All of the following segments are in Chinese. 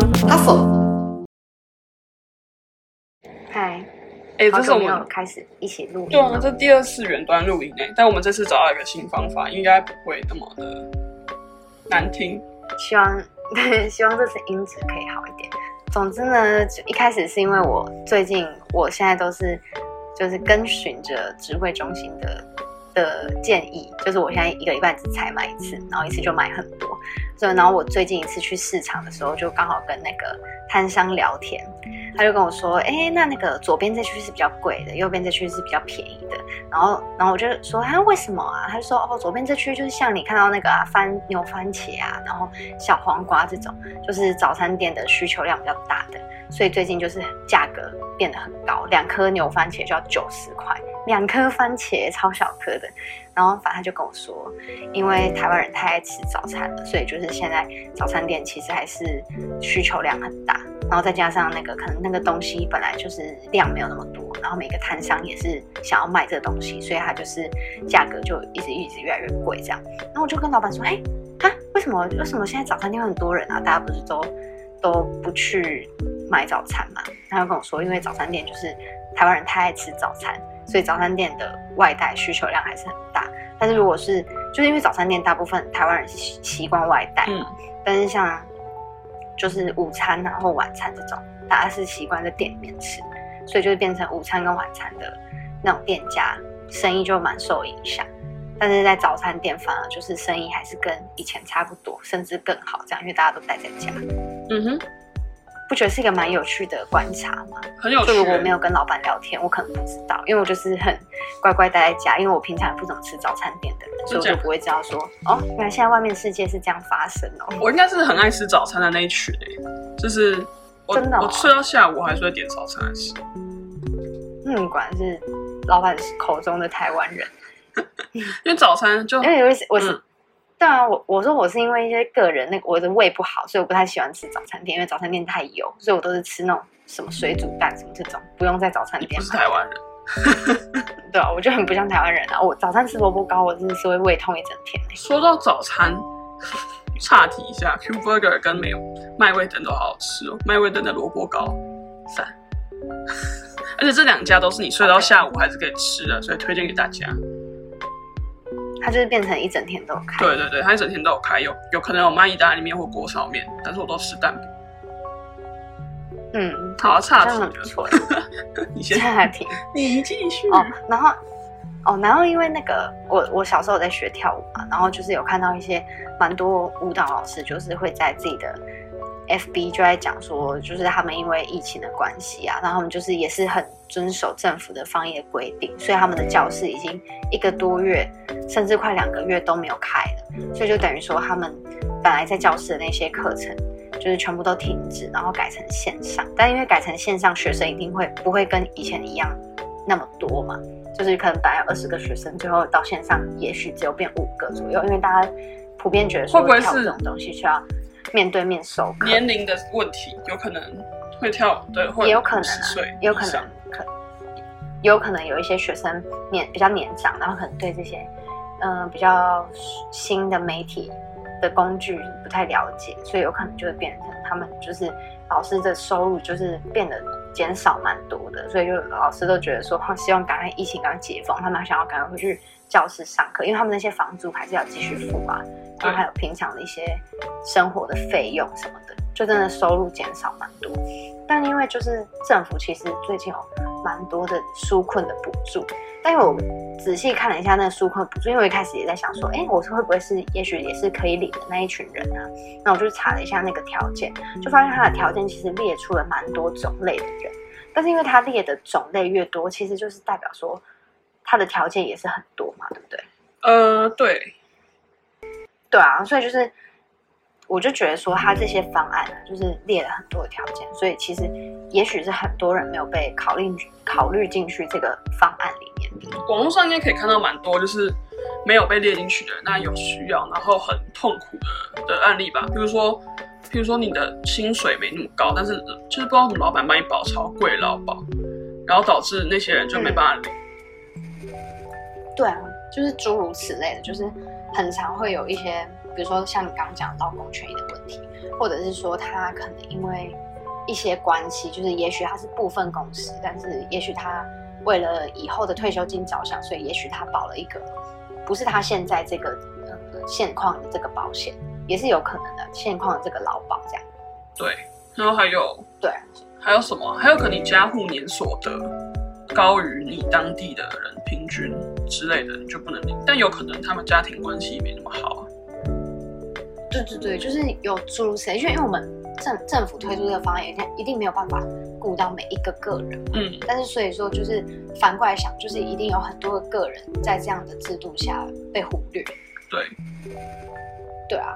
张哈佛。嗨，哎，这是我们开始一起录音。对啊，这第二次远端录音诶，但我们这次找到一个新方法，应该不会那么的难听。希望对，希望这次音质可以好一点。总之呢，就一开始是因为我最近，我现在都是就是跟循着指挥中心的。的建议就是，我现在一个礼拜只采买一次，然后一次就买很多。所以，然后我最近一次去市场的时候，就刚好跟那个摊商聊天，他就跟我说：“哎，那那个左边这区是比较贵的，右边这区是比较便宜的。”然后，然后我就说：“啊，为什么啊？”他就说：“哦，左边这区就是像你看到那个啊，番牛番茄啊，然后小黄瓜这种，就是早餐店的需求量比较大的，所以最近就是价格变得很高，两颗牛番茄就要九十块。”两颗番茄超小颗的，然后反正他就跟我说，因为台湾人太爱吃早餐了，所以就是现在早餐店其实还是需求量很大，然后再加上那个可能那个东西本来就是量没有那么多，然后每个摊商也是想要卖这个东西，所以它就是价格就一直一直越来越贵这样。然后我就跟老板说，哎，啊，为什么为什么现在早餐店很多人啊？大家不是都都不去买早餐嘛？他就跟我说，因为早餐店就是台湾人太爱吃早餐。所以早餐店的外带需求量还是很大，但是如果是就是因为早餐店大部分台湾人是习惯外带嘛，嗯、但是像就是午餐啊或晚餐这种，大家是习惯在店里面吃，所以就是变成午餐跟晚餐的那种店家生意就蛮受影响，但是在早餐店反而就是生意还是跟以前差不多，甚至更好这样，因为大家都待在家。嗯哼。不觉得是一个蛮有趣的观察吗？很有趣。就如果没有跟老板聊天，我可能不知道，因为我就是很乖乖待在家，因为我平常也不怎么吃早餐店的人，所以我就不会知道说，哦，原来现在外面世界是这样发生哦。我应该是很爱吃早餐的那一群诶，就是我真的、哦，我吃到下午还是会点早餐来吃。嗯，果然是老板口中的台湾人，因为早餐就因为我是我是。嗯对啊，我我说我是因为一些个人那个我的胃不好，所以我不太喜欢吃早餐店，因为早餐店太油，所以我都是吃那种什么水煮蛋什么这种，不用在早餐店。你不是台湾人，对啊，我就很不像台湾人啊！我早餐吃萝卜糕，我真的是会胃痛一整天。说到早餐，岔题一下，Q Burger 跟美麦味登都好好吃哦，麦味登的萝卜糕赞，而且这两家都是你睡到下午还是可以吃的，所以推荐给大家。它就是变成一整天都有开。对对对，它一整天都有开，有有可能有卖意大利面或锅烧面，但是我都吃蛋饼。嗯，好，差评。不错。你先差评，你继续。哦，然后，哦，然后因为那个，我我小时候在学跳舞嘛，然后就是有看到一些蛮多舞蹈老师，就是会在自己的。FB 就在讲说，就是他们因为疫情的关系啊，然后他们就是也是很遵守政府的防疫的规定，所以他们的教室已经一个多月，甚至快两个月都没有开了，所以就等于说他们本来在教室的那些课程就是全部都停止，然后改成线上。但因为改成线上，学生一定会不会跟以前一样那么多嘛？就是可能本来有二十个学生，最后到线上也许只有变五个左右，因为大家普遍觉得说跳这种东西需要。面对面授课，年龄的问题有可能会跳，对，也有可能、啊，也有可能，可有可能有一些学生年比较年长，然后可能对这些嗯、呃、比较新的媒体的工具不太了解，所以有可能就会变成他们就是老师的收入就是变得减少蛮多的，所以就老师都觉得说，希望赶快疫情赶快解封，他们还想要赶快回去教室上课，因为他们那些房租还是要继续付啊。然后还有平常的一些生活的费用什么的，就真的收入减少蛮多。但因为就是政府其实最近有蛮多的纾困的补助，但我仔细看了一下那个纾困补助，因为我一开始也在想说，哎，我是会不会是也许也是可以领的那一群人啊？那我就查了一下那个条件，就发现它的条件其实列出了蛮多种类的人，但是因为它列的种类越多，其实就是代表说它的条件也是很多嘛，对不对？呃，对。对啊，所以就是，我就觉得说他这些方案呢，就是列了很多的条件，所以其实也许是很多人没有被考虑考虑进去这个方案里面。网络上应该可以看到蛮多就是没有被列进去的，那有需要然后很痛苦的的案例吧。比如说，比如说你的薪水没那么高，但是就是不知道什么老板帮你保超贵劳保，然后导致那些人就没办法领。嗯。对啊，就是诸如此类的，就是。很常会有一些比如说像你刚刚讲的劳工权益的问题，或者是说他可能因为一些关系，就是也许他是部分公司，但是也许他为了以后的退休金着想，所以也许他保了一个不是他现在这个呃现况的这个保险，也是有可能的现况的这个劳保这样。对，然后还有对，还有什么？还有可能你家户年所得高于你当地的人平均之类的，你就不能领。但有可能他们家庭关系没那么好啊。对对对，就是有诸如此类，因为因为我们政政府推出这个方案，一定一定没有办法顾到每一个个人。嗯，但是所以说，就是反过来想，就是一定有很多个个人在这样的制度下被忽略。对，对啊。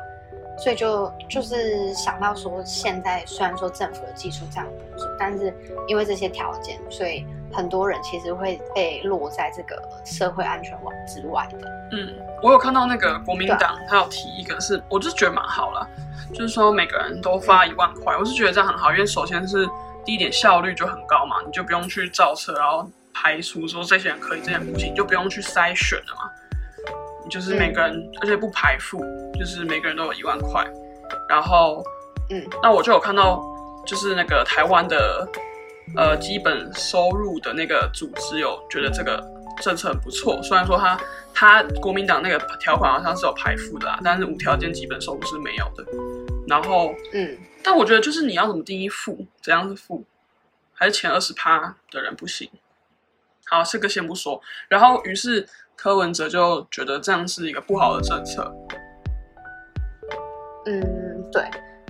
所以就就是想到说，现在虽然说政府的技术这样补助，但是因为这些条件，所以很多人其实会被落在这个社会安全网之外的。嗯，我有看到那个国民党他有提一个是，是我就觉得蛮好了，就是说每个人都发一万块，我是觉得这样很好，因为首先是第一点效率就很高嘛，你就不用去造车，然后排除说这些人可以，这些人不行，就不用去筛选了嘛。就是每个人，嗯、而且不排富，就是每个人都有一万块，然后，嗯，那我就有看到，就是那个台湾的，呃，基本收入的那个组织有觉得这个政策很不错，虽然说他他国民党那个条款好像是有排富的啦，但是无条件基本收入是没有的，然后，嗯，但我觉得就是你要怎么定义富，怎样是富，还是前二十趴的人不行？好，这个先不说，然后于是。柯文哲就觉得这样是一个不好的政策。嗯，对。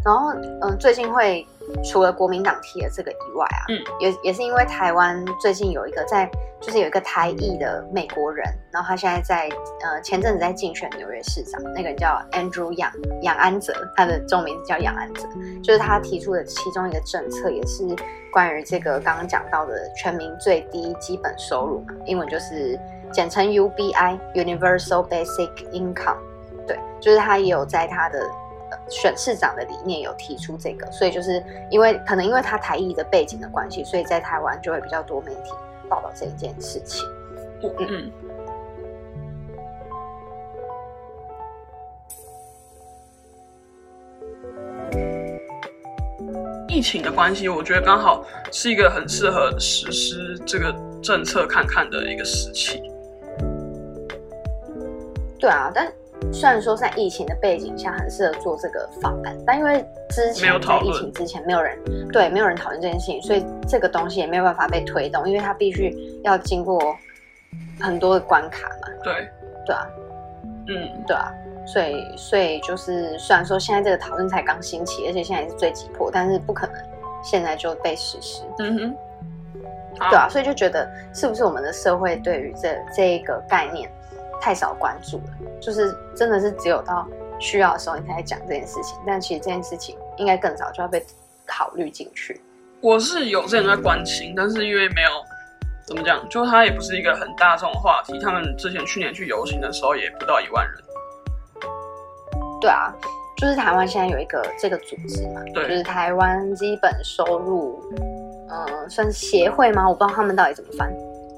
然后，嗯，最近会除了国民党提的这个以外啊，嗯，也也是因为台湾最近有一个在，就是有一个台裔的美国人，然后他现在在，呃，前阵子在竞选纽约市长，那个人叫 Andrew Yang 杨安泽，他的中文名字叫杨安泽，就是他提出的其中一个政策，也是关于这个刚刚讲到的全民最低基本收入嘛，英文就是。简称 UBI（Universal Basic Income），对，就是他也有在他的选市长的理念有提出这个，所以就是因为可能因为他台裔的背景的关系，所以在台湾就会比较多媒体报道这一件事情。嗯嗯。疫情的关系，我觉得刚好是一个很适合实施这个政策看看的一个时期。对啊，但虽然说在疫情的背景下很适合做这个方案，但因为之前在疫情之前没有人对没有人讨论这件事情，所以这个东西也没有办法被推动，因为它必须要经过很多的关卡嘛。对，对啊，嗯，对啊，所以所以就是虽然说现在这个讨论才刚兴起，而且现在也是最急迫，但是不可能现在就被实施。嗯哼，对啊，所以就觉得是不是我们的社会对于这这一个概念，太少关注了，就是真的是只有到需要的时候你才讲这件事情，但其实这件事情应该更早就要被考虑进去。我是有这人在关心，但是因为没有怎么讲，就它也不是一个很大众的话题。他们之前去年去游行的时候也不到一万人。对啊，就是台湾现在有一个这个组织嘛，对，就是台湾基本收入，嗯、呃，算是协会吗？我不知道他们到底怎么翻。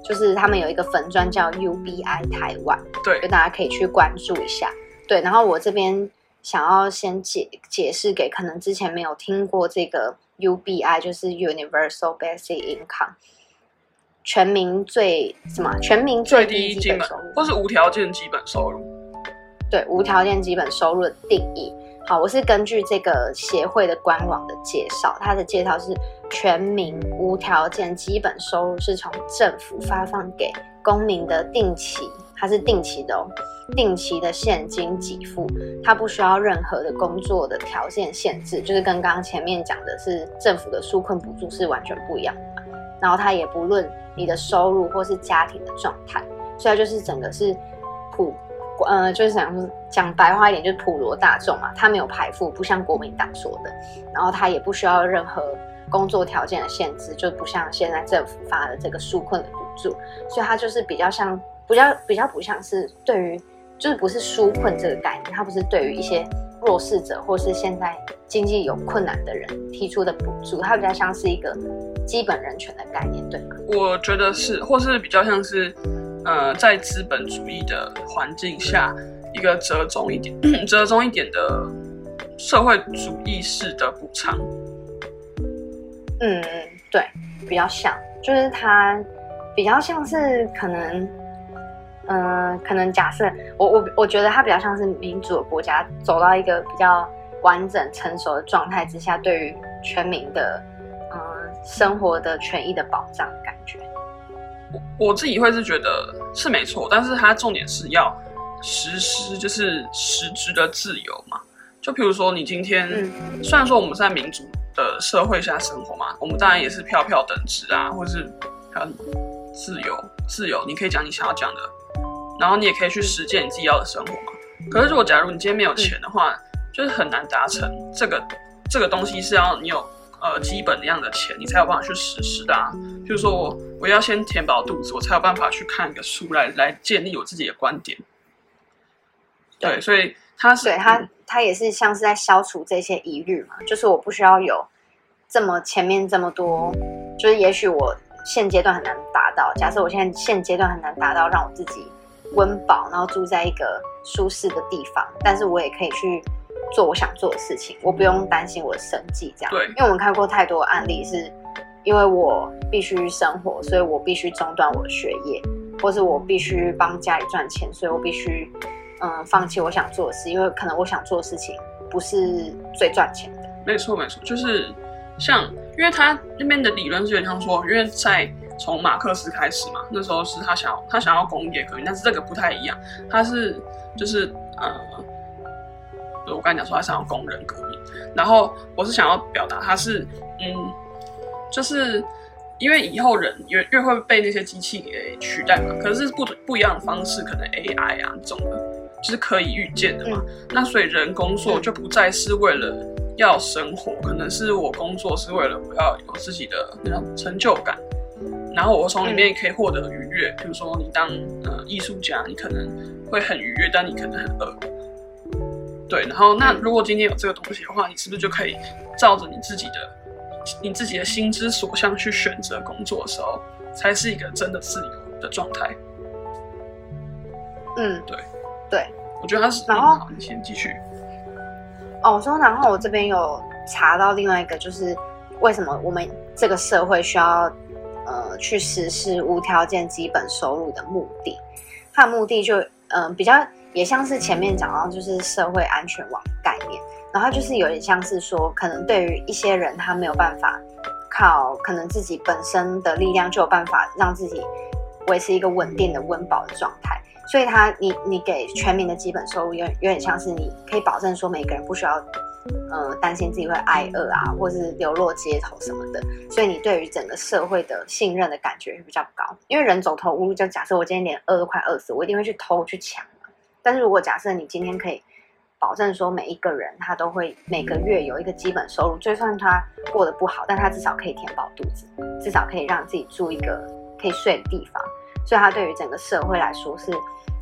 就是他们有一个粉专叫 UBI 台湾，对，就大家可以去关注一下。对，然后我这边想要先解解释给可能之前没有听过这个 UBI，就是 Universal Basic Income，全民最什么？全民最低基本收入，或是无条件基本收入？对，无条件基本收入的定义。好，我是根据这个协会的官网的介绍，它的介绍是全民无条件基本收入是从政府发放给公民的定期，它是定期的哦，定期的现金给付，它不需要任何的工作的条件限制，就是跟刚刚前面讲的是政府的纾困补助是完全不一样的。然后它也不论你的收入或是家庭的状态，所以就是整个是普。呃，就是想讲白话一点，就是普罗大众嘛，他没有排富，不像国民党说的，然后他也不需要任何工作条件的限制，就不像现在政府发的这个纾困的补助，所以他就是比较像，比较比较不像是对于，就是不是纾困这个概念，他不是对于一些弱势者或是现在经济有困难的人提出的补助，它比较像是一个基本人权的概念，对吗？我觉得是，或是比较像是。呃，在资本主义的环境下，一个折中一点、折中一点的社会主义式的补偿。嗯，对，比较像，就是它比较像是可能，嗯、可能假设我我我觉得它比较像是民主的国家走到一个比较完整成熟的状态之下，对于全民的嗯、呃、生活的权益的保障感。我我自己会是觉得是没错，但是它重点是要实施就是实质的自由嘛。就比如说你今天，嗯、虽然说我们在民主。的社会下生活嘛，我们当然也是票票等值啊，或是很自由，自由，你可以讲你想要讲的，然后你也可以去实践你自己要的生活嘛。可是如果假如你今天没有钱的话，嗯、就是很难达成这个这个东西是要你有呃基本的样的钱，你才有办法去实施的啊。就是说我我要先填饱肚子，我才有办法去看一个书来来建立我自己的观点。对，对所以他是对他。他也是像是在消除这些疑虑嘛，就是我不需要有这么前面这么多，就是也许我现阶段很难达到。假设我现在现阶段很难达到让我自己温饱，然后住在一个舒适的地方，但是我也可以去做我想做的事情，我不用担心我的生计这样。对，因为我们看过太多案例，是因为我必须生活，所以我必须中断我的学业，或是我必须帮家里赚钱，所以我必须。嗯，放弃我想做的事，因为可能我想做的事情不是最赚钱的。没错，没错，就是像，因为他那边的理论是有点像说，因为在从马克思开始嘛，那时候是他想要他想要工业革命，但是这个不太一样，他是就是呃，我刚才讲说他想要工人革命，然后我是想要表达他是嗯，就是。因为以后人越越会被那些机器给取代嘛，可是是不不一样的方式，可能 AI 啊这种的，就是可以预见的嘛。嗯、那所以人工作就不再是为了要生活，可能是我工作是为了我要有自己的那种成就感，然后我从里面也可以获得愉悦。比如说你当呃艺术家，你可能会很愉悦，但你可能很饿。对，然后那如果今天有这个东西的话，你是不是就可以照着你自己的？你自己的心之所向去选择工作的时候，才是一个真的自由的状态。嗯，对，对，我觉得他是。然后，好，你先继续。哦，我说，然后我这边有查到另外一个，就是为什么我们这个社会需要呃去实施无条件基本收入的目的。它的目的就嗯、呃、比较也像是前面讲到，就是社会安全网概念。然后就是有点像是说，可能对于一些人，他没有办法靠可能自己本身的力量就有办法让自己维持一个稳定的温饱的状态，所以他你你给全民的基本收入有有点像是你可以保证说每个人不需要呃担心自己会挨饿啊，或是流落街头什么的，所以你对于整个社会的信任的感觉会比较高，因为人走投无路，就假设我今天连饿都快饿死，我一定会去偷去抢。但是如果假设你今天可以。保证说每一个人他都会每个月有一个基本收入，就算他过得不好，但他至少可以填饱肚子，至少可以让自己住一个可以睡的地方。所以他对于整个社会来说是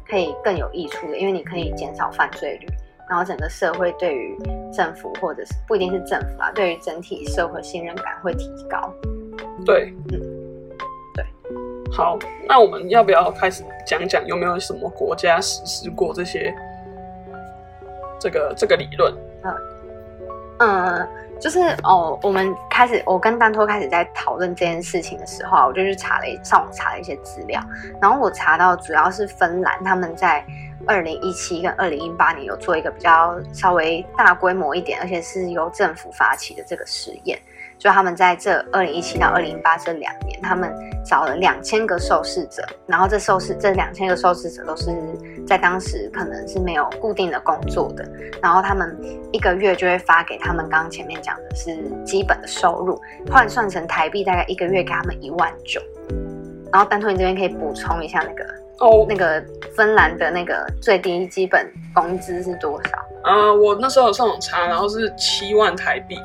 可以更有益处的，因为你可以减少犯罪率，然后整个社会对于政府或者是不一定是政府啊，对于整体社会信任感会提高。对，嗯，对。好，那我们要不要开始讲讲有没有什么国家实施过这些？这个这个理论，嗯嗯，就是哦，我们开始，我跟丹托开始在讨论这件事情的时候，我就去查了上网查了一些资料，然后我查到主要是芬兰他们在二零一七跟二零一八年有做一个比较稍微大规模一点，而且是由政府发起的这个实验。就他们在这二零一七到二零一八这两年，他们找了两千个受试者，然后这受试这两千个受试者都是在当时可能是没有固定的工作的，然后他们一个月就会发给他们刚刚前面讲的是基本的收入，换算成台币大概一个月给他们一万九。然后丹托你这边可以补充一下那个哦，oh. 那个芬兰的那个最低基本工资是多少？呃，我那时候有上网查，然后是七万台币。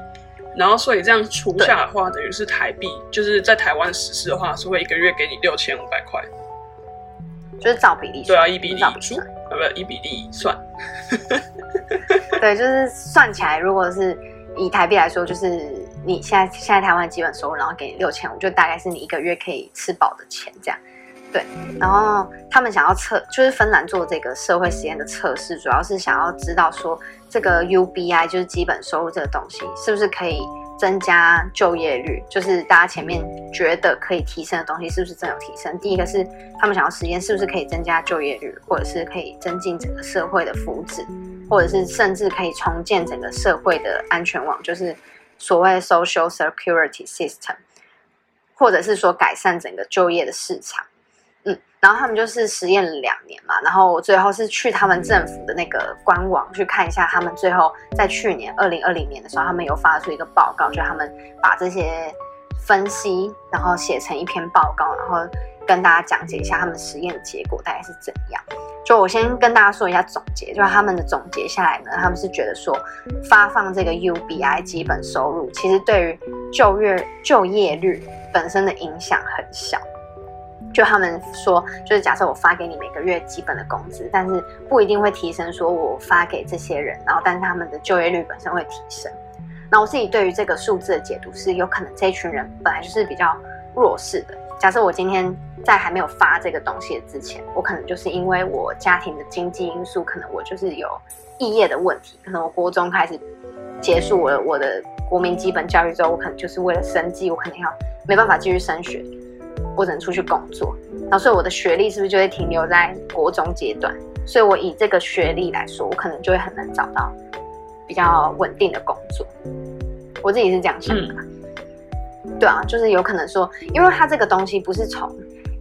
然后，所以这样除下的话，等于是台币，就是在台湾实施的话，是会一个月给你六千五百块，就是照比例算。对啊，一比例算，呃，不，一比例算。对，就是算起来，如果是以台币来说，就是你现在现在台湾基本收入，然后给你六千五，就大概是你一个月可以吃饱的钱这样。对，然后他们想要测，就是芬兰做这个社会实验的测试，主要是想要知道说这个 UBI 就是基本收入这个东西是不是可以增加就业率，就是大家前面觉得可以提升的东西是不是真有提升？第一个是他们想要实验是不是可以增加就业率，或者是可以增进整个社会的福祉，或者是甚至可以重建整个社会的安全网，就是所谓 social security system，或者是说改善整个就业的市场。然后他们就是实验了两年嘛，然后我最后是去他们政府的那个官网去看一下，他们最后在去年二零二零年的时候，他们有发出一个报告，就他们把这些分析，然后写成一篇报告，然后跟大家讲解一下他们实验的结果大概是怎样。就我先跟大家说一下总结，就他们的总结下来呢，他们是觉得说发放这个 UBI 基本收入，其实对于就业就业率本身的影响很小。就他们说，就是假设我发给你每个月基本的工资，但是不一定会提升。说我发给这些人，然后但是他们的就业率本身会提升。那我自己对于这个数字的解读是，有可能这群人本来就是比较弱势的。假设我今天在还没有发这个东西之前，我可能就是因为我家庭的经济因素，可能我就是有肄业的问题，可能我国中开始结束了我的国民基本教育之后，我可能就是为了生计，我可能要没办法继续升学。我只能出去工作，然后所以我的学历是不是就会停留在国中阶段？所以我以这个学历来说，我可能就会很难找到比较稳定的工作。我自己是这样想的。嗯、对啊，就是有可能说，因为它这个东西不是从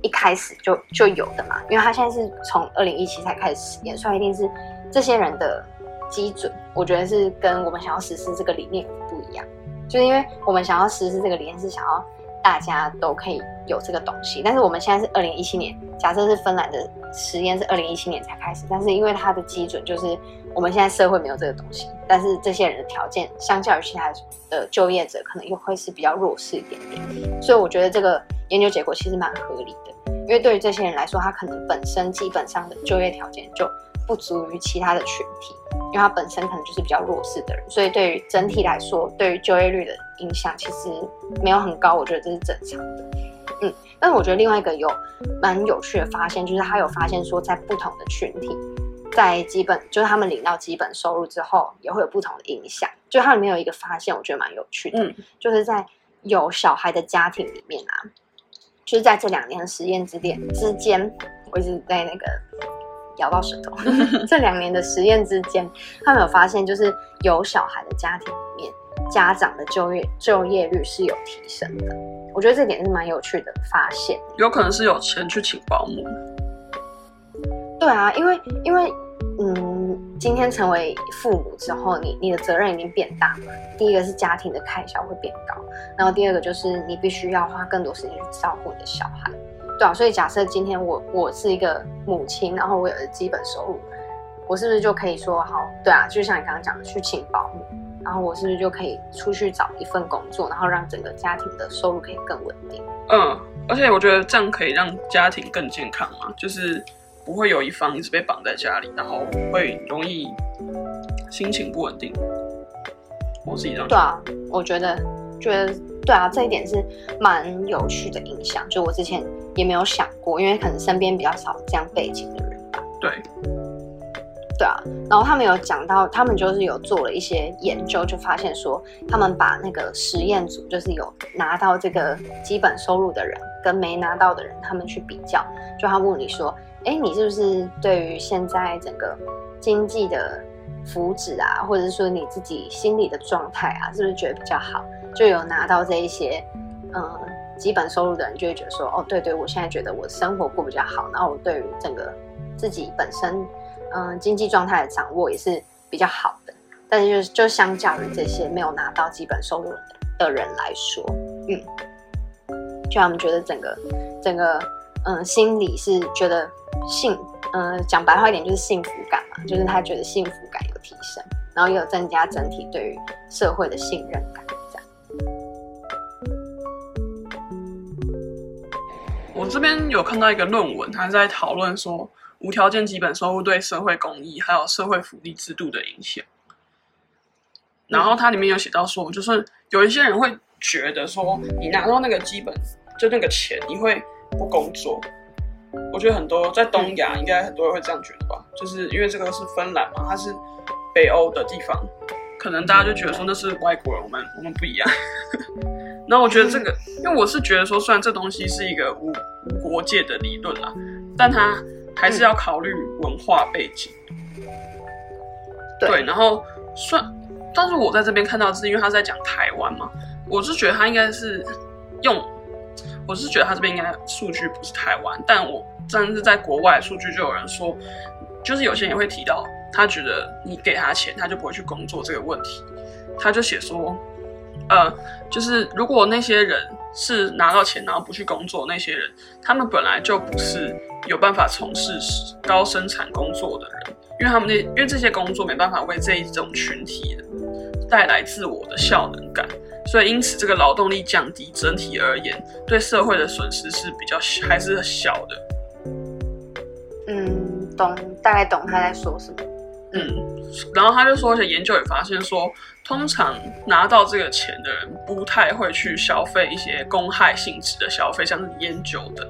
一开始就就有的嘛，因为它现在是从二零一七才开始实验，所以一定是这些人的基准。我觉得是跟我们想要实施这个理念不一样，就是因为我们想要实施这个理念是想要。大家都可以有这个东西，但是我们现在是二零一七年，假设是芬兰的实验是二零一七年才开始，但是因为它的基准就是我们现在社会没有这个东西，但是这些人的条件相较于其他的就业者，可能又会是比较弱势一点点，所以我觉得这个研究结果其实蛮合理的，因为对于这些人来说，他可能本身基本上的就业条件就不足于其他的群体。因为他本身可能就是比较弱势的人，所以对于整体来说，对于就业率的影响其实没有很高，我觉得这是正常的。嗯，但是我觉得另外一个有蛮有趣的发现，就是他有发现说，在不同的群体，在基本就是他们领到基本收入之后，也会有不同的影响。就它里面有一个发现，我觉得蛮有趣的，嗯，就是在有小孩的家庭里面啊，就是在这两年的实验之点之间，我一直在那个。咬到舌头。这两年的实验之间，他们有发现，就是有小孩的家庭里面，家长的就业就业率是有提升的。我觉得这点是蛮有趣的发现。有可能是有钱去请保姆。对啊，因为因为嗯，今天成为父母之后，你你的责任已经变大了。第一个是家庭的开销会变高，然后第二个就是你必须要花更多时间去照顾你的小孩。对啊，所以假设今天我我是一个母亲，然后我有了基本收入，我是不是就可以说好？对啊，就像你刚刚讲的，去请保姆，然后我是不是就可以出去找一份工作，然后让整个家庭的收入可以更稳定？嗯，而且我觉得这样可以让家庭更健康嘛，就是不会有一方一直被绑在家里，然后会容易心情不稳定。我自己这样。对啊，我觉得觉得对啊，这一点是蛮有趣的影响，就我之前。也没有想过，因为可能身边比较少这样背景的人吧。对，对啊。然后他们有讲到，他们就是有做了一些研究，就发现说，他们把那个实验组，就是有拿到这个基本收入的人跟没拿到的人，他们去比较。就他问你说，哎，你是不是对于现在整个经济的福祉啊，或者是说你自己心理的状态啊，是不是觉得比较好？就有拿到这一些，嗯。基本收入的人就会觉得说，哦，对对，我现在觉得我生活过比较好，然后我对于整个自己本身，嗯、呃，经济状态的掌握也是比较好的。但是就就相较于这些没有拿到基本收入的人来说，嗯，就他们觉得整个整个，嗯、心里是觉得幸，嗯、呃，讲白话一点就是幸福感嘛，就是他觉得幸福感有提升，然后也有增加整体对于社会的信任感。我这边有看到一个论文，他在讨论说无条件基本收入对社会公益还有社会福利制度的影响。然后它里面有写到说，就是有一些人会觉得说，你拿到那个基本就那个钱，你会不工作，我觉得很多在东亚应该很多人会这样觉得吧，就是因为这个是芬兰嘛，它是北欧的地方，可能大家就觉得说那是外国人，我们我们不一样。那我觉得这个，因为我是觉得说，虽然这东西是一个无无国界的理论啦，但它还是要考虑文化背景。对，对，然后算，但是我在这边看到是因为他在讲台湾嘛，我是觉得他应该是用，我是觉得他这边应该数据不是台湾，但我但是在国外数据就有人说，就是有些人也会提到，他觉得你给他钱，他就不会去工作这个问题，他就写说。呃，就是如果那些人是拿到钱然后不去工作，那些人他们本来就不是有办法从事高生产工作的人，因为他们那因为这些工作没办法为这一种群体带来自我的效能感，所以因此这个劳动力降低，整体而言对社会的损失是比较还是小的。嗯，懂，大概懂他在说什么。嗯。然后他就说，而且研究也发现说，通常拿到这个钱的人不太会去消费一些公害性质的消费，像是烟酒等，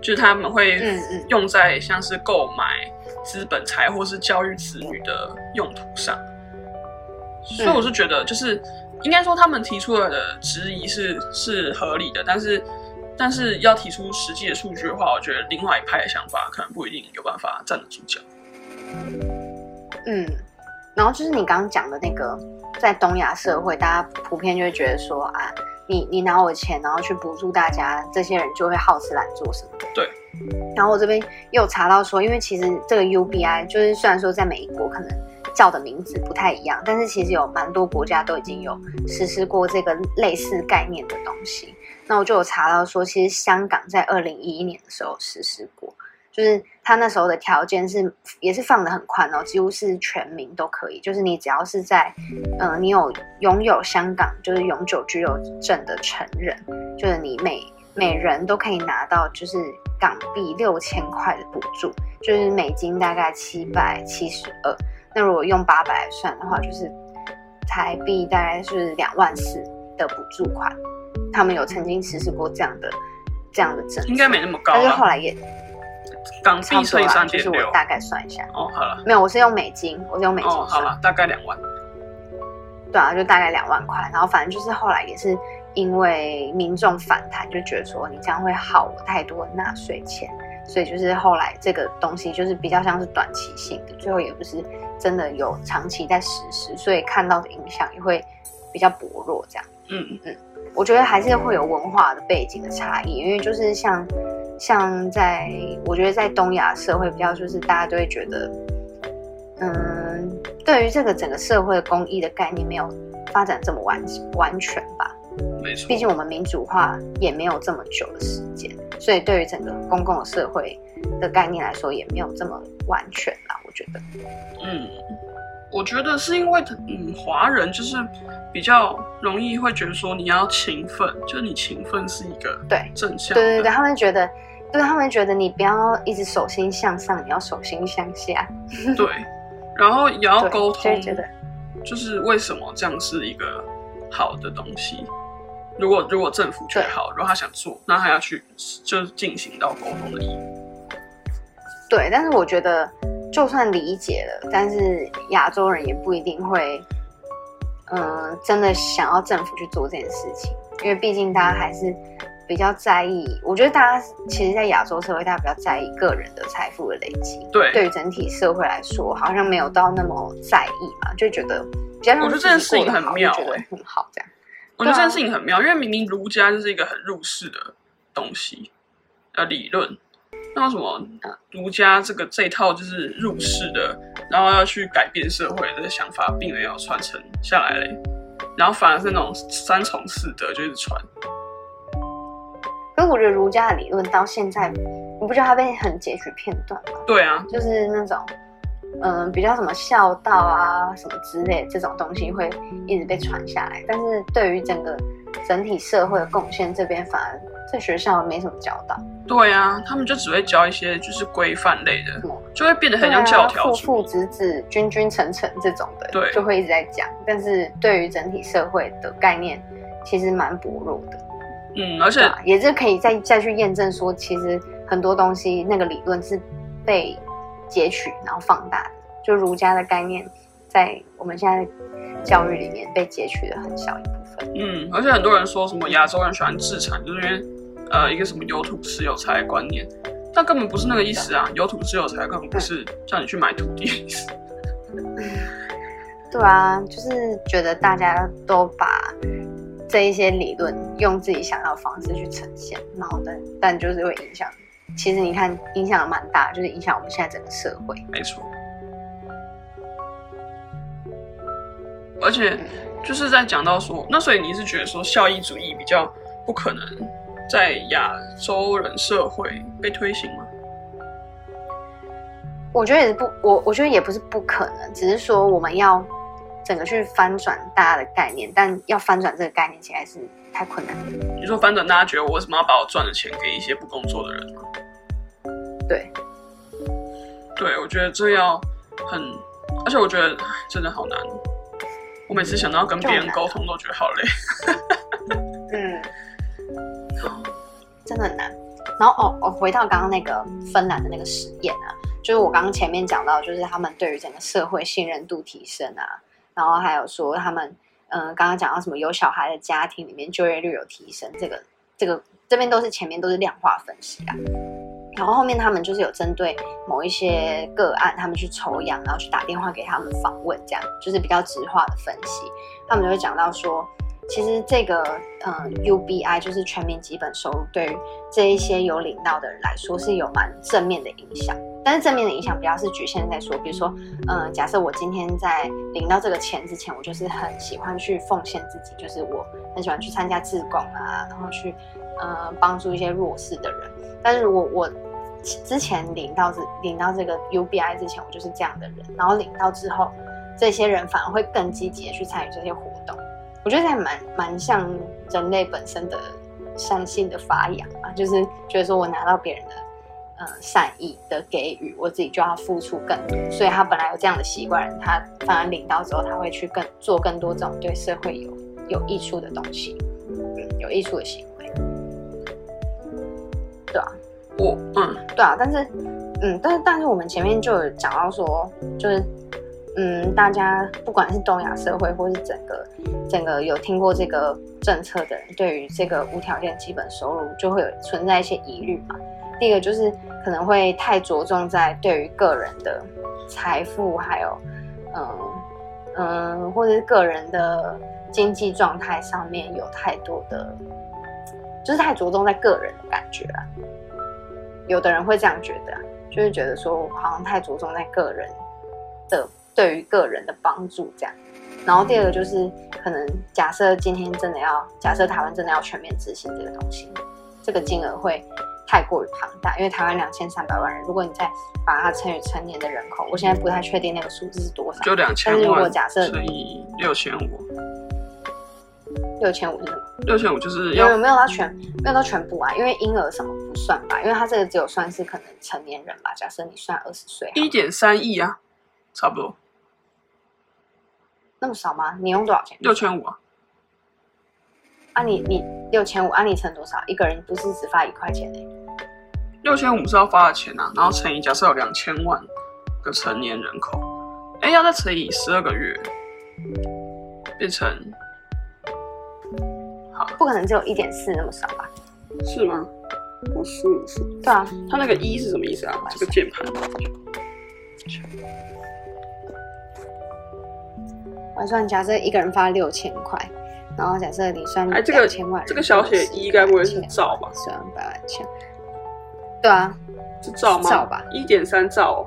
就是他们会用在像是购买资本财或是教育子女的用途上。所以我是觉得，就是应该说他们提出来的质疑是是合理的，但是但是要提出实际的数据的话，我觉得另外一派的想法可能不一定有办法站得住脚。嗯，然后就是你刚刚讲的那个，在东亚社会，大家普遍就会觉得说啊，你你拿我钱，然后去补助大家，这些人就会好吃懒做什么的。对。然后我这边又查到说，因为其实这个 UBI 就是虽然说在每一国可能叫的名字不太一样，但是其实有蛮多国家都已经有实施过这个类似概念的东西。那我就有查到说，其实香港在二零一一年的时候实施过。就是他那时候的条件是，也是放的很宽哦，几乎是全民都可以。就是你只要是在，呃，你有拥有香港就是永久居留证的成人，就是你每每人都可以拿到就是港币六千块的补助，就是美金大概七百七十二。那如果用八百来算的话，就是台币大概是两万四的补助款。他们有曾经实施过这样的这样的政策，应该没那么高，但是后来也。港币乘以三点六，就是我大概算一下。哦，好了，没有，我是用美金，我是用美金。哦，好了，大概两万。对啊，就大概两万块。然后反正就是后来也是因为民众反弹，就觉得说你这样会耗我太多纳税钱，所以就是后来这个东西就是比较像是短期性的，最后也不是真的有长期在实施，所以看到的影响也会比较薄弱。这样，嗯嗯，我觉得还是会有文化的背景的差异，因为就是像。像在，我觉得在东亚社会比较，就是大家都会觉得，嗯，对于这个整个社会公益的概念没有发展这么完完全吧。没错。毕竟我们民主化也没有这么久的时间，所以对于整个公共的社会的概念来说，也没有这么完全啦。我觉得。嗯，我觉得是因为，嗯，华人就是比较容易会觉得说，你要勤奋，就是你勤奋是一个对正向。对对对，他们觉得。就是他们觉得你不要一直手心向上，你要手心向下。对，然后也要沟通，觉得就是为什么这样是一个好的东西。如果如果政府觉得好，如果他想做，那他要去就进行到沟通的义务。对，但是我觉得就算理解了，但是亚洲人也不一定会，嗯、呃，真的想要政府去做这件事情，因为毕竟大家还是。比较在意，我觉得大家其实，在亚洲社会，大家比较在意个人的财富的累积。对，对于整体社会来说，好像没有到那么在意嘛，就觉得比较。我觉得这件事情很妙，觉得很好这样。我觉得这件事情很妙，因为明明儒家就是一个很入世的东西，呃，理论。那为什么儒家这个这一套就是入世的，然后要去改变社会的想法，并没有传承下来嘞？然后反而是那种三从四德，就一直传。可是我觉得儒家的理论到现在，你不觉得它被很截取片段吗？对啊，就是那种，嗯，比较什么孝道啊什么之类这种东西会一直被传下来。但是对于整个整体社会的贡献，这边反而在学校没什么教导。对啊，他们就只会教一些就是规范类的，就会变得很像教条，父父子子，君君臣臣这种的，对，就会一直在讲。但是对于整体社会的概念，其实蛮薄弱的。嗯，而且、啊、也是可以再再去验证说，其实很多东西那个理论是被截取然后放大的，就儒家的概念在我们现在教育里面被截取的很小一部分。嗯，而且很多人说什么亚洲人喜欢自产，就是因为呃一个什么有土斯有财的观念，但根本不是那个意思啊，有土斯有财根本不是叫你去买土地的意思。对啊，就是觉得大家都把这一些理论用自己想要的方式去呈现，然后但但就是会影响。其实你看，影响蛮大，就是影响我们现在整个社会。没错。而且就是在讲到说，那所以你是觉得说效益主义比较不可能在亚洲人社会被推行吗？我觉得也是不，我我觉得也不是不可能，只是说我们要。整个去翻转大家的概念，但要翻转这个概念起来是太困难。你说翻转，大家觉得我为什么要把我赚的钱给一些不工作的人吗？对，对，我觉得这要很，而且我觉得真的好难。我每次想到要跟别人沟通，都觉得好累。嗯，真的很难。然后哦，我回到刚刚那个芬兰的那个实验啊，就是我刚刚前面讲到，就是他们对于整个社会信任度提升啊。然后还有说他们，嗯、刚刚讲到什么有小孩的家庭里面就业率有提升，这个这个这边都是前面都是量化分析啊。然后后面他们就是有针对某一些个案，他们去抽样，然后去打电话给他们访问，这样就是比较直化的分析。他们就会讲到说，其实这个嗯、UBI 就是全民基本收入，对于这一些有领到的人来说是有蛮正面的影响。但是正面的影响比较是局限在说，比如说，嗯、假设我今天在领到这个钱之前，我就是很喜欢去奉献自己，就是我很喜欢去参加志工啊，然后去，呃，帮助一些弱势的人。但是我我之前领到这领到这个 UBI 之前，我就是这样的人，然后领到之后，这些人反而会更积极的去参与这些活动。我觉得这还蛮蛮像人类本身的善性的发扬啊，就是觉得说我拿到别人的。呃，善意的给予，我自己就要付出更多，所以他本来有这样的习惯，他反而领到之后，他会去更做更多这种对社会有有益处的东西，嗯，有益处的行为，对啊，我嗯，对啊，但是嗯，但是但是我们前面就有讲到说，就是嗯，大家不管是东亚社会，或是整个整个有听过这个政策的人，对于这个无条件基本收入，就会有存在一些疑虑嘛。第一个就是可能会太着重在对于个人的财富，还有嗯嗯，或者是个人的经济状态上面有太多的，就是太着重在个人的感觉啊。有的人会这样觉得，就是觉得说好像太着重在个人的对于个人的帮助这样。然后第二个就是可能假设今天真的要假设台湾真的要全面执行这个东西，这个金额会。太过于庞大，因为台湾两千三百万人，如果你再把它乘以成年的人口，我现在不太确定那个数字是多少。就两千万。但是如果假设乘以六千五，六千五是什么？六千五就是要有没有到全没有到全部啊？因为婴儿什么不算吧？因为它这个只有算是可能成年人吧。假设你算二十岁，一点三亿啊，差不多。那么少吗？你用多少钱？六千五啊。啊你，你你六千五，啊你乘多少？一个人不是只发一块钱呢？六千五是要发的钱啊，然后乘以假设有两千万个成年人口，哎，要再乘以十二个月，变成好，不可能只有一点四那么少吧？是吗？我数数。对啊，它那个一是什么意思啊？这个键盘。我算假设一个人发六千块，然后假设你算哎，这个千万，这个小写一该不会是兆吧？十万、百万、千。对啊，是兆吗？兆吧，一点三兆。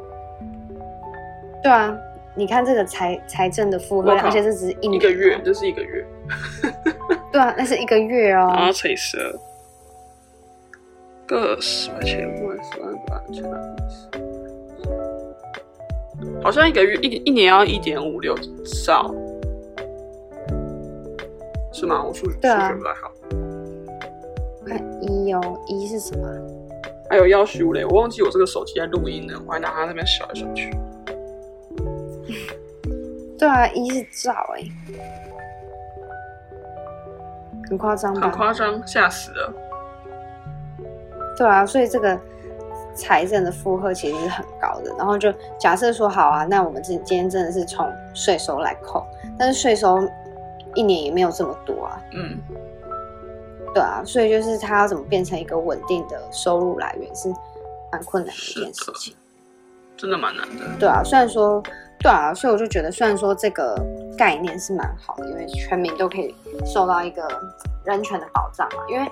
对啊，你看这个财财政的负荷，而且这只是一个月，这是一个月。对啊，那是一个月哦。然后乘以十二，个十万、千万、十万、百万、千万、好像一个月一一年要一点五六兆，是吗？我数数学不太好。看一哦，一是什么？还有要修嘞，我忘记我这个手机在录音呢，我还拿它那边甩来甩去。对啊，一是照哎，很夸张吧？很夸张，吓死了。对啊，所以这个财政的负荷其实是很高的。然后就假设说好啊，那我们今今天真的是从税收来扣，但是税收一年也没有这么多啊。嗯，对啊，所以就是他要怎么变成一个稳定的收入来源是蛮困难的一件事情，真的蛮难的。对啊，虽然说对啊，所以我就觉得虽然说这个概念是蛮好的，因为全民都可以受到一个人权的保障嘛，因为。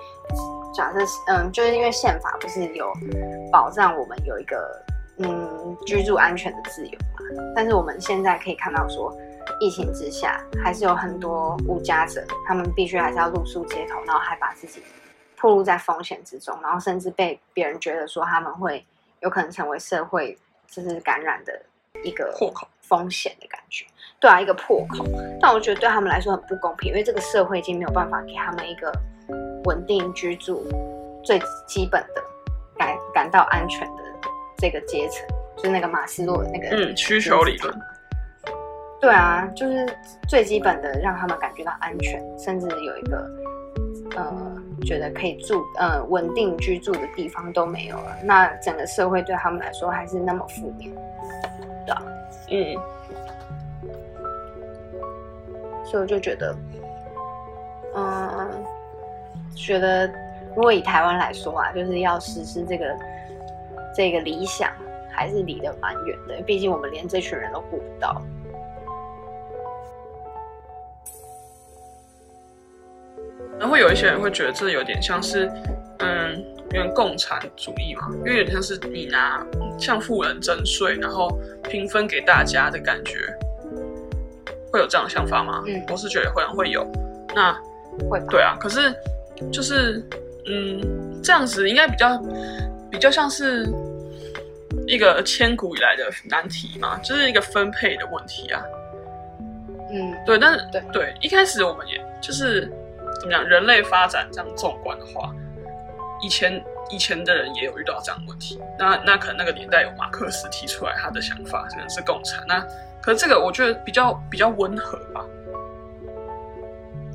假设是嗯，就是因为宪法不是有保障我们有一个嗯居住安全的自由嘛？但是我们现在可以看到说，疫情之下还是有很多无家者，他们必须还是要露宿街头，然后还把自己暴露在风险之中，然后甚至被别人觉得说他们会有可能成为社会就是感染的一个破口风险的感觉。对啊，一个破口。但我觉得对他们来说很不公平，因为这个社会已经没有办法给他们一个。稳定居住最基本的感感到安全的这个阶层，就是那个马斯洛的那个嗯需求理论。对啊，就是最基本的让他们感觉到安全，甚至有一个呃觉得可以住呃稳定居住的地方都没有了。那整个社会对他们来说还是那么负面，对啊，嗯，所以我就觉得，嗯。觉得，如果以台湾来说啊，就是要实施这个这个理想，还是离得蛮远的。毕竟我们连这群人都顾不到。然后有一些人会觉得这有点像是，嗯，有点共产主义嘛，因为有点像是你拿向富人征税，然后平分给大家的感觉，会有这样的想法吗？嗯，我是觉得可能会有。那会，对啊，可是。就是，嗯，这样子应该比较比较像是一个千古以来的难题嘛，就是一个分配的问题啊。嗯，对，但是对对，一开始我们也就是怎么讲，人类发展这样纵观的话，以前以前的人也有遇到这样的问题。那那可能那个年代有马克思提出来他的想法，可能是共产。那可是这个我觉得比较比较温和吧，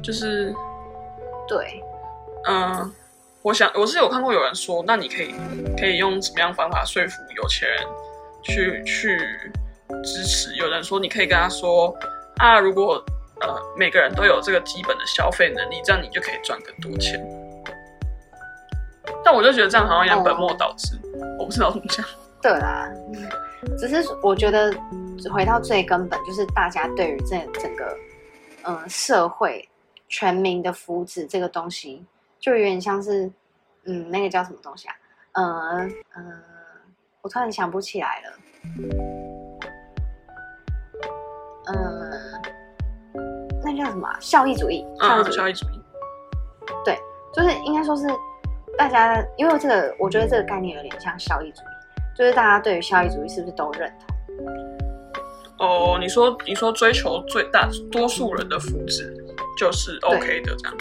就是对。嗯，我想我是有看过有人说，那你可以可以用什么样方法说服有钱人去去支持？有人说你可以跟他说啊，如果呃每个人都有这个基本的消费能力，这样你就可以赚更多钱。但我就觉得这样好像有点本末倒置，我不知道怎么讲。对啦，只是我觉得回到最根本，就是大家对于这整个嗯社会全民的福祉这个东西。就有点像是，嗯，那个叫什么东西啊？呃，呃，我突然想不起来了。呃，那叫什么啊？效益主义。效益主义。效益主义。对，就是应该说是大家，因为这个，我觉得这个概念有点像效益主义，就是大家对于效益主义是不是都认同？哦，你说你说追求最大多数人的福祉就是 OK 的这样。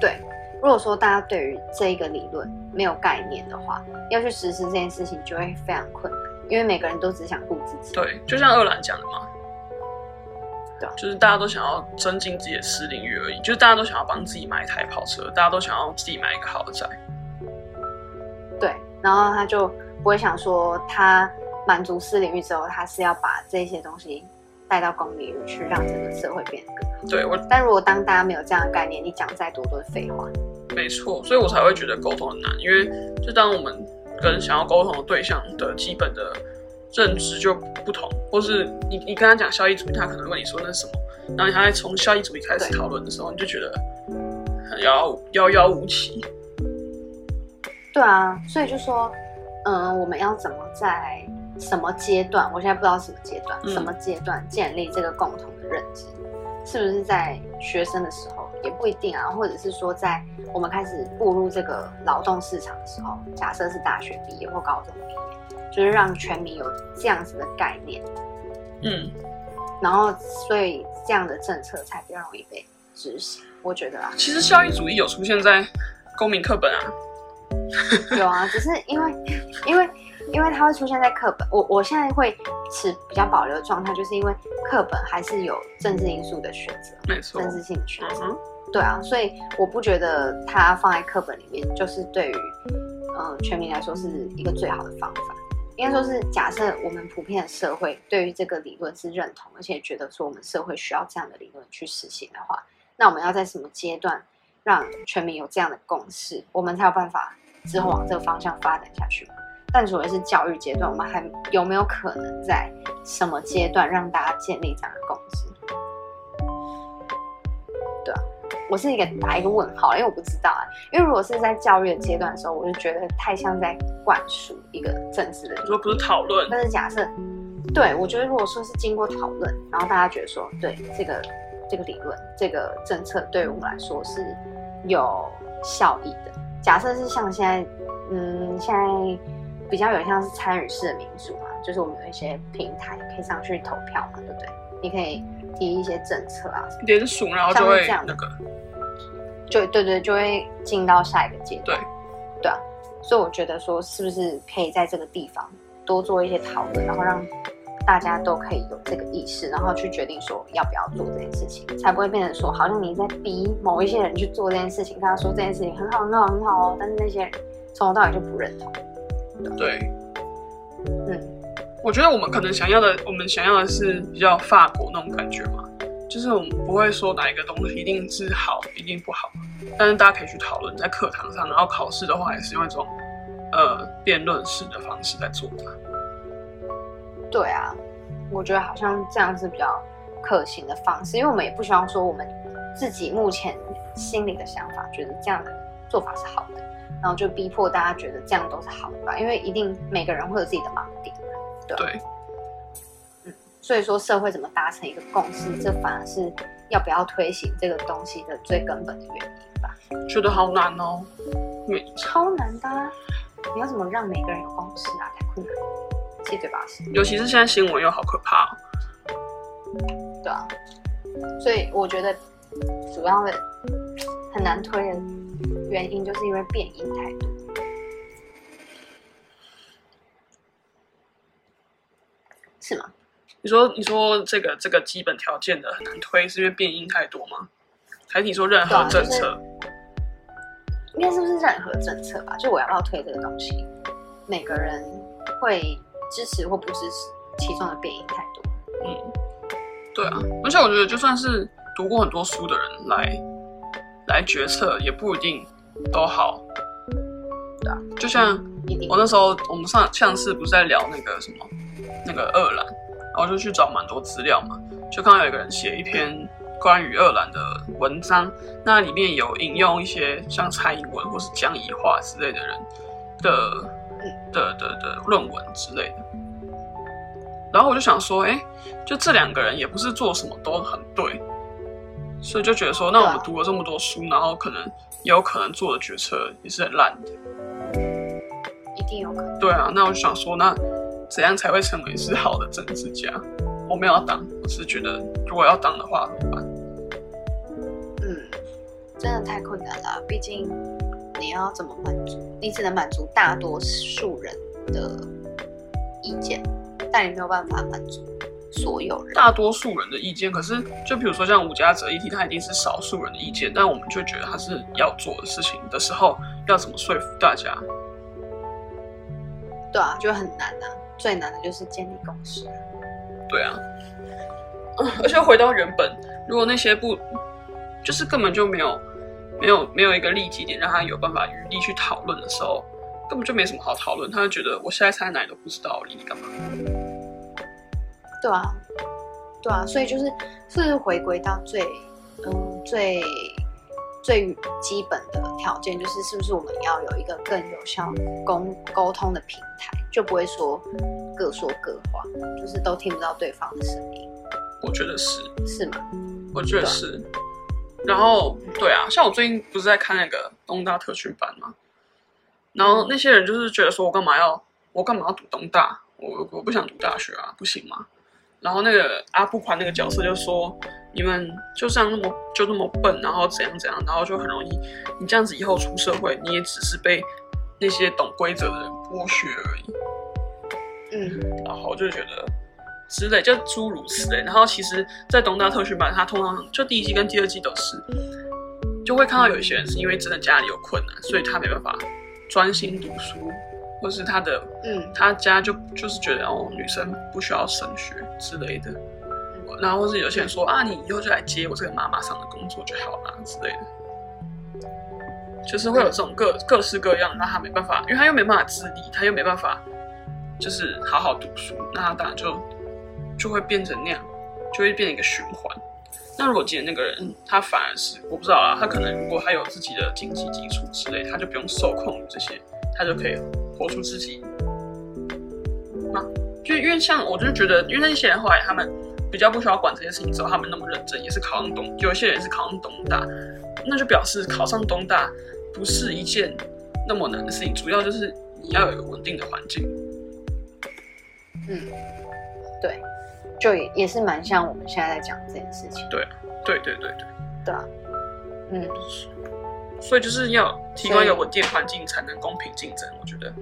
对。如果说大家对于这一个理论没有概念的话，要去实施这件事情就会非常困难，因为每个人都只想顾自己。对，就像二兰讲的嘛，对，就是大家都想要增进自己的私领域而已，就是大家都想要帮自己买一台跑车，大家都想要自己买一个豪宅。对，然后他就不会想说，他满足私领域之后，他是要把这些东西带到公领域去，让整个社会变得更好。对，我。但如果当大家没有这样的概念，你讲再多都是废话。没错，所以我才会觉得沟通很难，因为就当我们跟想要沟通的对象的基本的认知就不同，或是你你跟他讲效益主义，他可能问你说那是什么，然后他在从效益主义开始讨论的时候，你就觉得很遥遥遥无期。对啊，所以就说，嗯，我们要怎么在什么阶段？我现在不知道什么阶段，嗯、什么阶段建立这个共同的认知，是不是在学生的时候？也不一定啊，或者是说，在我们开始步入这个劳动市场的时候，假设是大学毕业或高中毕业，就是让全民有这样子的概念，嗯，然后所以这样的政策才比较容易被执行。我觉得啊，其实效益主义有出现在公民课本啊，有啊，只是因为 因为。因为它会出现在课本，我我现在会持比较保留的状态，就是因为课本还是有政治因素的选择，没错，政治性的选择，嗯，对啊，所以我不觉得它放在课本里面就是对于嗯，全民来说是一个最好的方法。应该说是假设我们普遍的社会对于这个理论是认同，而且觉得说我们社会需要这样的理论去实行的话，那我们要在什么阶段让全民有这样的共识，我们才有办法之后往这个方向发展下去嘛？但所谓是教育阶段，我们还有没有可能在什么阶段让大家建立这样的共识？对啊，我是一个打一个问号，因为我不知道啊。因为如果是在教育的阶段的时候，我就觉得太像在灌输一个政治的理论，说不是讨论。但是假设，对，我觉得如果说是经过讨论，然后大家觉得说，对这个这个理论、这个政策对于我们来说是有效益的。假设是像现在，嗯，现在比较有像是参与式的民主嘛，就是我们有一些平台可以上去投票嘛，对不对？你可以。提一些政策啊，连署，然后就会这样那个，就对对，就会进到下一个阶段。对，对啊，所以我觉得说，是不是可以在这个地方多做一些讨论，然后让大家都可以有这个意识，然后去决定说要不要做这件事情，才不会变成说好像你在逼某一些人去做这件事情，跟他说这件事情很好很好很好哦，但是那些人从头到尾就不认同。对，对嗯。我觉得我们可能想要的，我们想要的是比较法国那种感觉嘛，就是我们不会说哪一个东西一定是好，一定不好，但是大家可以去讨论，在课堂上，然后考试的话也是用一种呃辩论式的方式在做的。对啊，我觉得好像这样是比较可行的方式，因为我们也不希望说我们自己目前心里的想法觉得这样的做法是好的，然后就逼迫大家觉得这样都是好的吧，因为一定每个人会有自己的盲点。对，对，嗯，所以说社会怎么达成一个共识，这反而是要不要推行这个东西的最根本的原因吧？觉得好难哦，超难的啊，你要怎么让每个人有共识啊？太困难了，七嘴八舌。尤其是现在新闻又好可怕哦。对啊，所以我觉得主要的很难推的原因，就是因为变因太多。是吗？你说你说这个这个基本条件的很难推，是因为变因太多吗？还是你说任何政策？啊就是、应该是不是任何政策吧？就我要不要推这个东西，每个人会支持或不支持，其中的变因太多。嗯，对啊，而且我觉得就算是读过很多书的人来来决策，也不一定都好。对啊，就像我那时候我们上上次不是在聊那个什么？那个二兰，然后就去找蛮多资料嘛，就看到有一个人写一篇关于二兰的文章，那里面有引用一些像蔡英文或是江宜桦之类的人的的的的论文之类的，然后我就想说，哎，就这两个人也不是做什么都很对，所以就觉得说，那我们读了这么多书，然后可能也有可能做的决策也是很烂的，一定有可能。对啊，那我就想说，那。怎样才会成为是好的政治家？我没有要当，我是觉得如果要当的话怎么办？嗯，真的太困难了。毕竟你要怎么满足？你只能满足大多数人的意见，但你没有办法满足所有人。大多数人的意见，可是就比如说像吴家者议题，它一定是少数人的意见，但我们就觉得它是要做的事情的时候，要怎么说服大家？对啊，就很难啊。最难的就是建立共识。对啊，而且回到原本，如果那些不，就是根本就没有，没有没有一个立基点，让他有办法余力去讨论的时候，根本就没什么好讨论。他就觉得我现在猜哪里都不知道，理你干嘛？对啊，对啊，所以就是是回归到最嗯最最基本的条件，就是是不是我们要有一个更有效沟沟通的平台。就不会说各说各话，就是都听不到对方的声音。我觉得是，是吗？我觉得是。然后，对啊，像我最近不是在看那个东大特训班吗？然后那些人就是觉得说，我干嘛要，我干嘛要读东大？我我不想读大学啊，不行吗？然后那个阿布宽那个角色就说，你们就这样那么就那么笨，然后怎样怎样，然后就很容易，你这样子以后出社会，你也只是被那些懂规则的人剥削而已。嗯，然后就觉得之类，就诸如此类。然后其实，在东大特训班，他通常就第一季跟第二季都是，就会看到有一些人是因为真的家里有困难，所以他没办法专心读书，或是他的嗯，他家就就是觉得哦，女生不需要升学之类的。然后或是有些人说啊，你以后就来接我这个妈妈上的工作就好了之类的，就是会有这种各各式各样，那他没办法，因为他又没办法自立，他又没办法就是好好读书，那他当然就就会变成那样，就会变成一个循环。那如果今天那个人他反而是我不知道啊，他可能如果他有自己的经济基础之类，他就不用受控于这些，他就可以活出自己。啊，就因为像我就觉得，因为那些人后来他们。比较不需要管这些事情之后，他们那么认真，也是考上东，有些人是考上东大，那就表示考上东大不是一件那么难的事情，主要就是你要有一个稳定的环境。嗯，对，就也也是蛮像我们现在在讲这件事情。对，对对对对，对啊，嗯，所以就是要提供一个稳定环境，才能公平竞争，我觉得。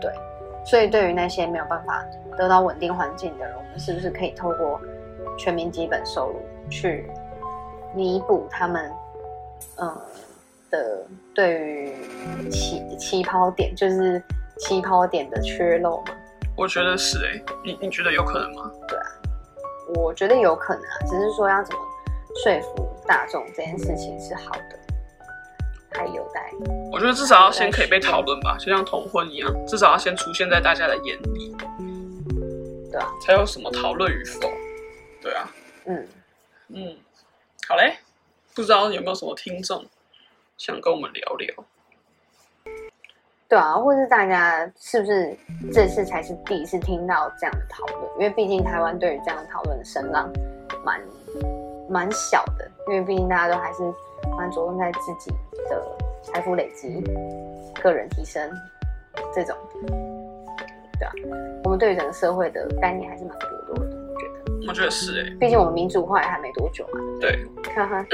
对。所以，对于那些没有办法得到稳定环境的人，我们是不是可以透过全民基本收入去弥补他们，嗯的对于起起跑点，就是起跑点的缺漏吗？我觉得是哎、欸，你你觉得有可能吗？对啊，我觉得有可能啊，只是说要怎么说服大众这件事情是好的。还有待，我觉得至少要先可以被讨论吧，就像同婚一样，至少要先出现在大家的眼里，对啊，才有什么讨论与否，对啊，嗯嗯，好嘞，不知道有没有什么听众想跟我们聊聊？对啊，或是大家是不是这次才是第一次听到这样的讨论？因为毕竟台湾对于这样的讨论的声浪蛮蛮小的，因为毕竟大家都还是蛮着重在自己。的财富累积、个人提升这种，对啊，我们对于整个社会的概念还是蛮薄弱的，我觉得。是哎、欸，毕竟我们民主化也还没多久嘛。对。哈哈。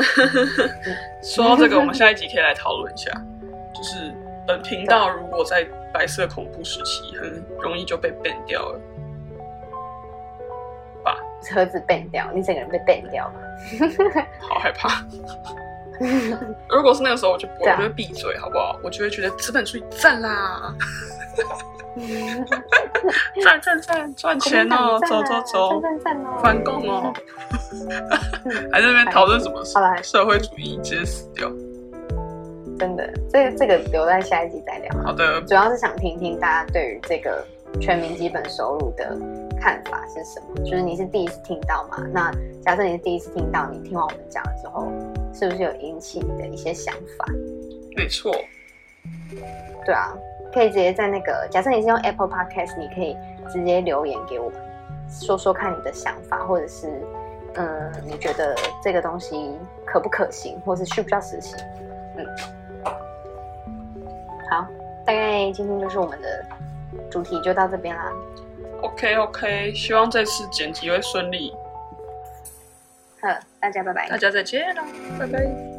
说到这个，我们下一集可以来讨论一下，就是本频道如果在白色恐怖时期，很容易就被 ban 掉了，把？车子 ban 掉，你整个人被 ban 掉了。好害怕。如果是那个时候，我就我就会闭嘴，好不好？我就会觉得资本主义赞啦，赚赚赚赚钱哦，走走走，反共哦，还在那边讨论什么事？社会主义直接死掉。真的，这这个留在下一集再聊。好的，主要是想听听大家对于这个全民基本收入的看法是什么？就是你是第一次听到嘛？那假设你是第一次听到，你听完我们讲了之后，是不是有引起你的一些想法？没错。对啊，可以直接在那个假设你是用 Apple Podcast，你可以直接留言给我们，说说看你的想法，或者是嗯，你觉得这个东西可不可行，或是需不需要实行？嗯，好，大概今天就是我们的主题就到这边啦。OK OK，希望这次剪辑会顺利。好，大家拜拜。大家再见了，拜拜。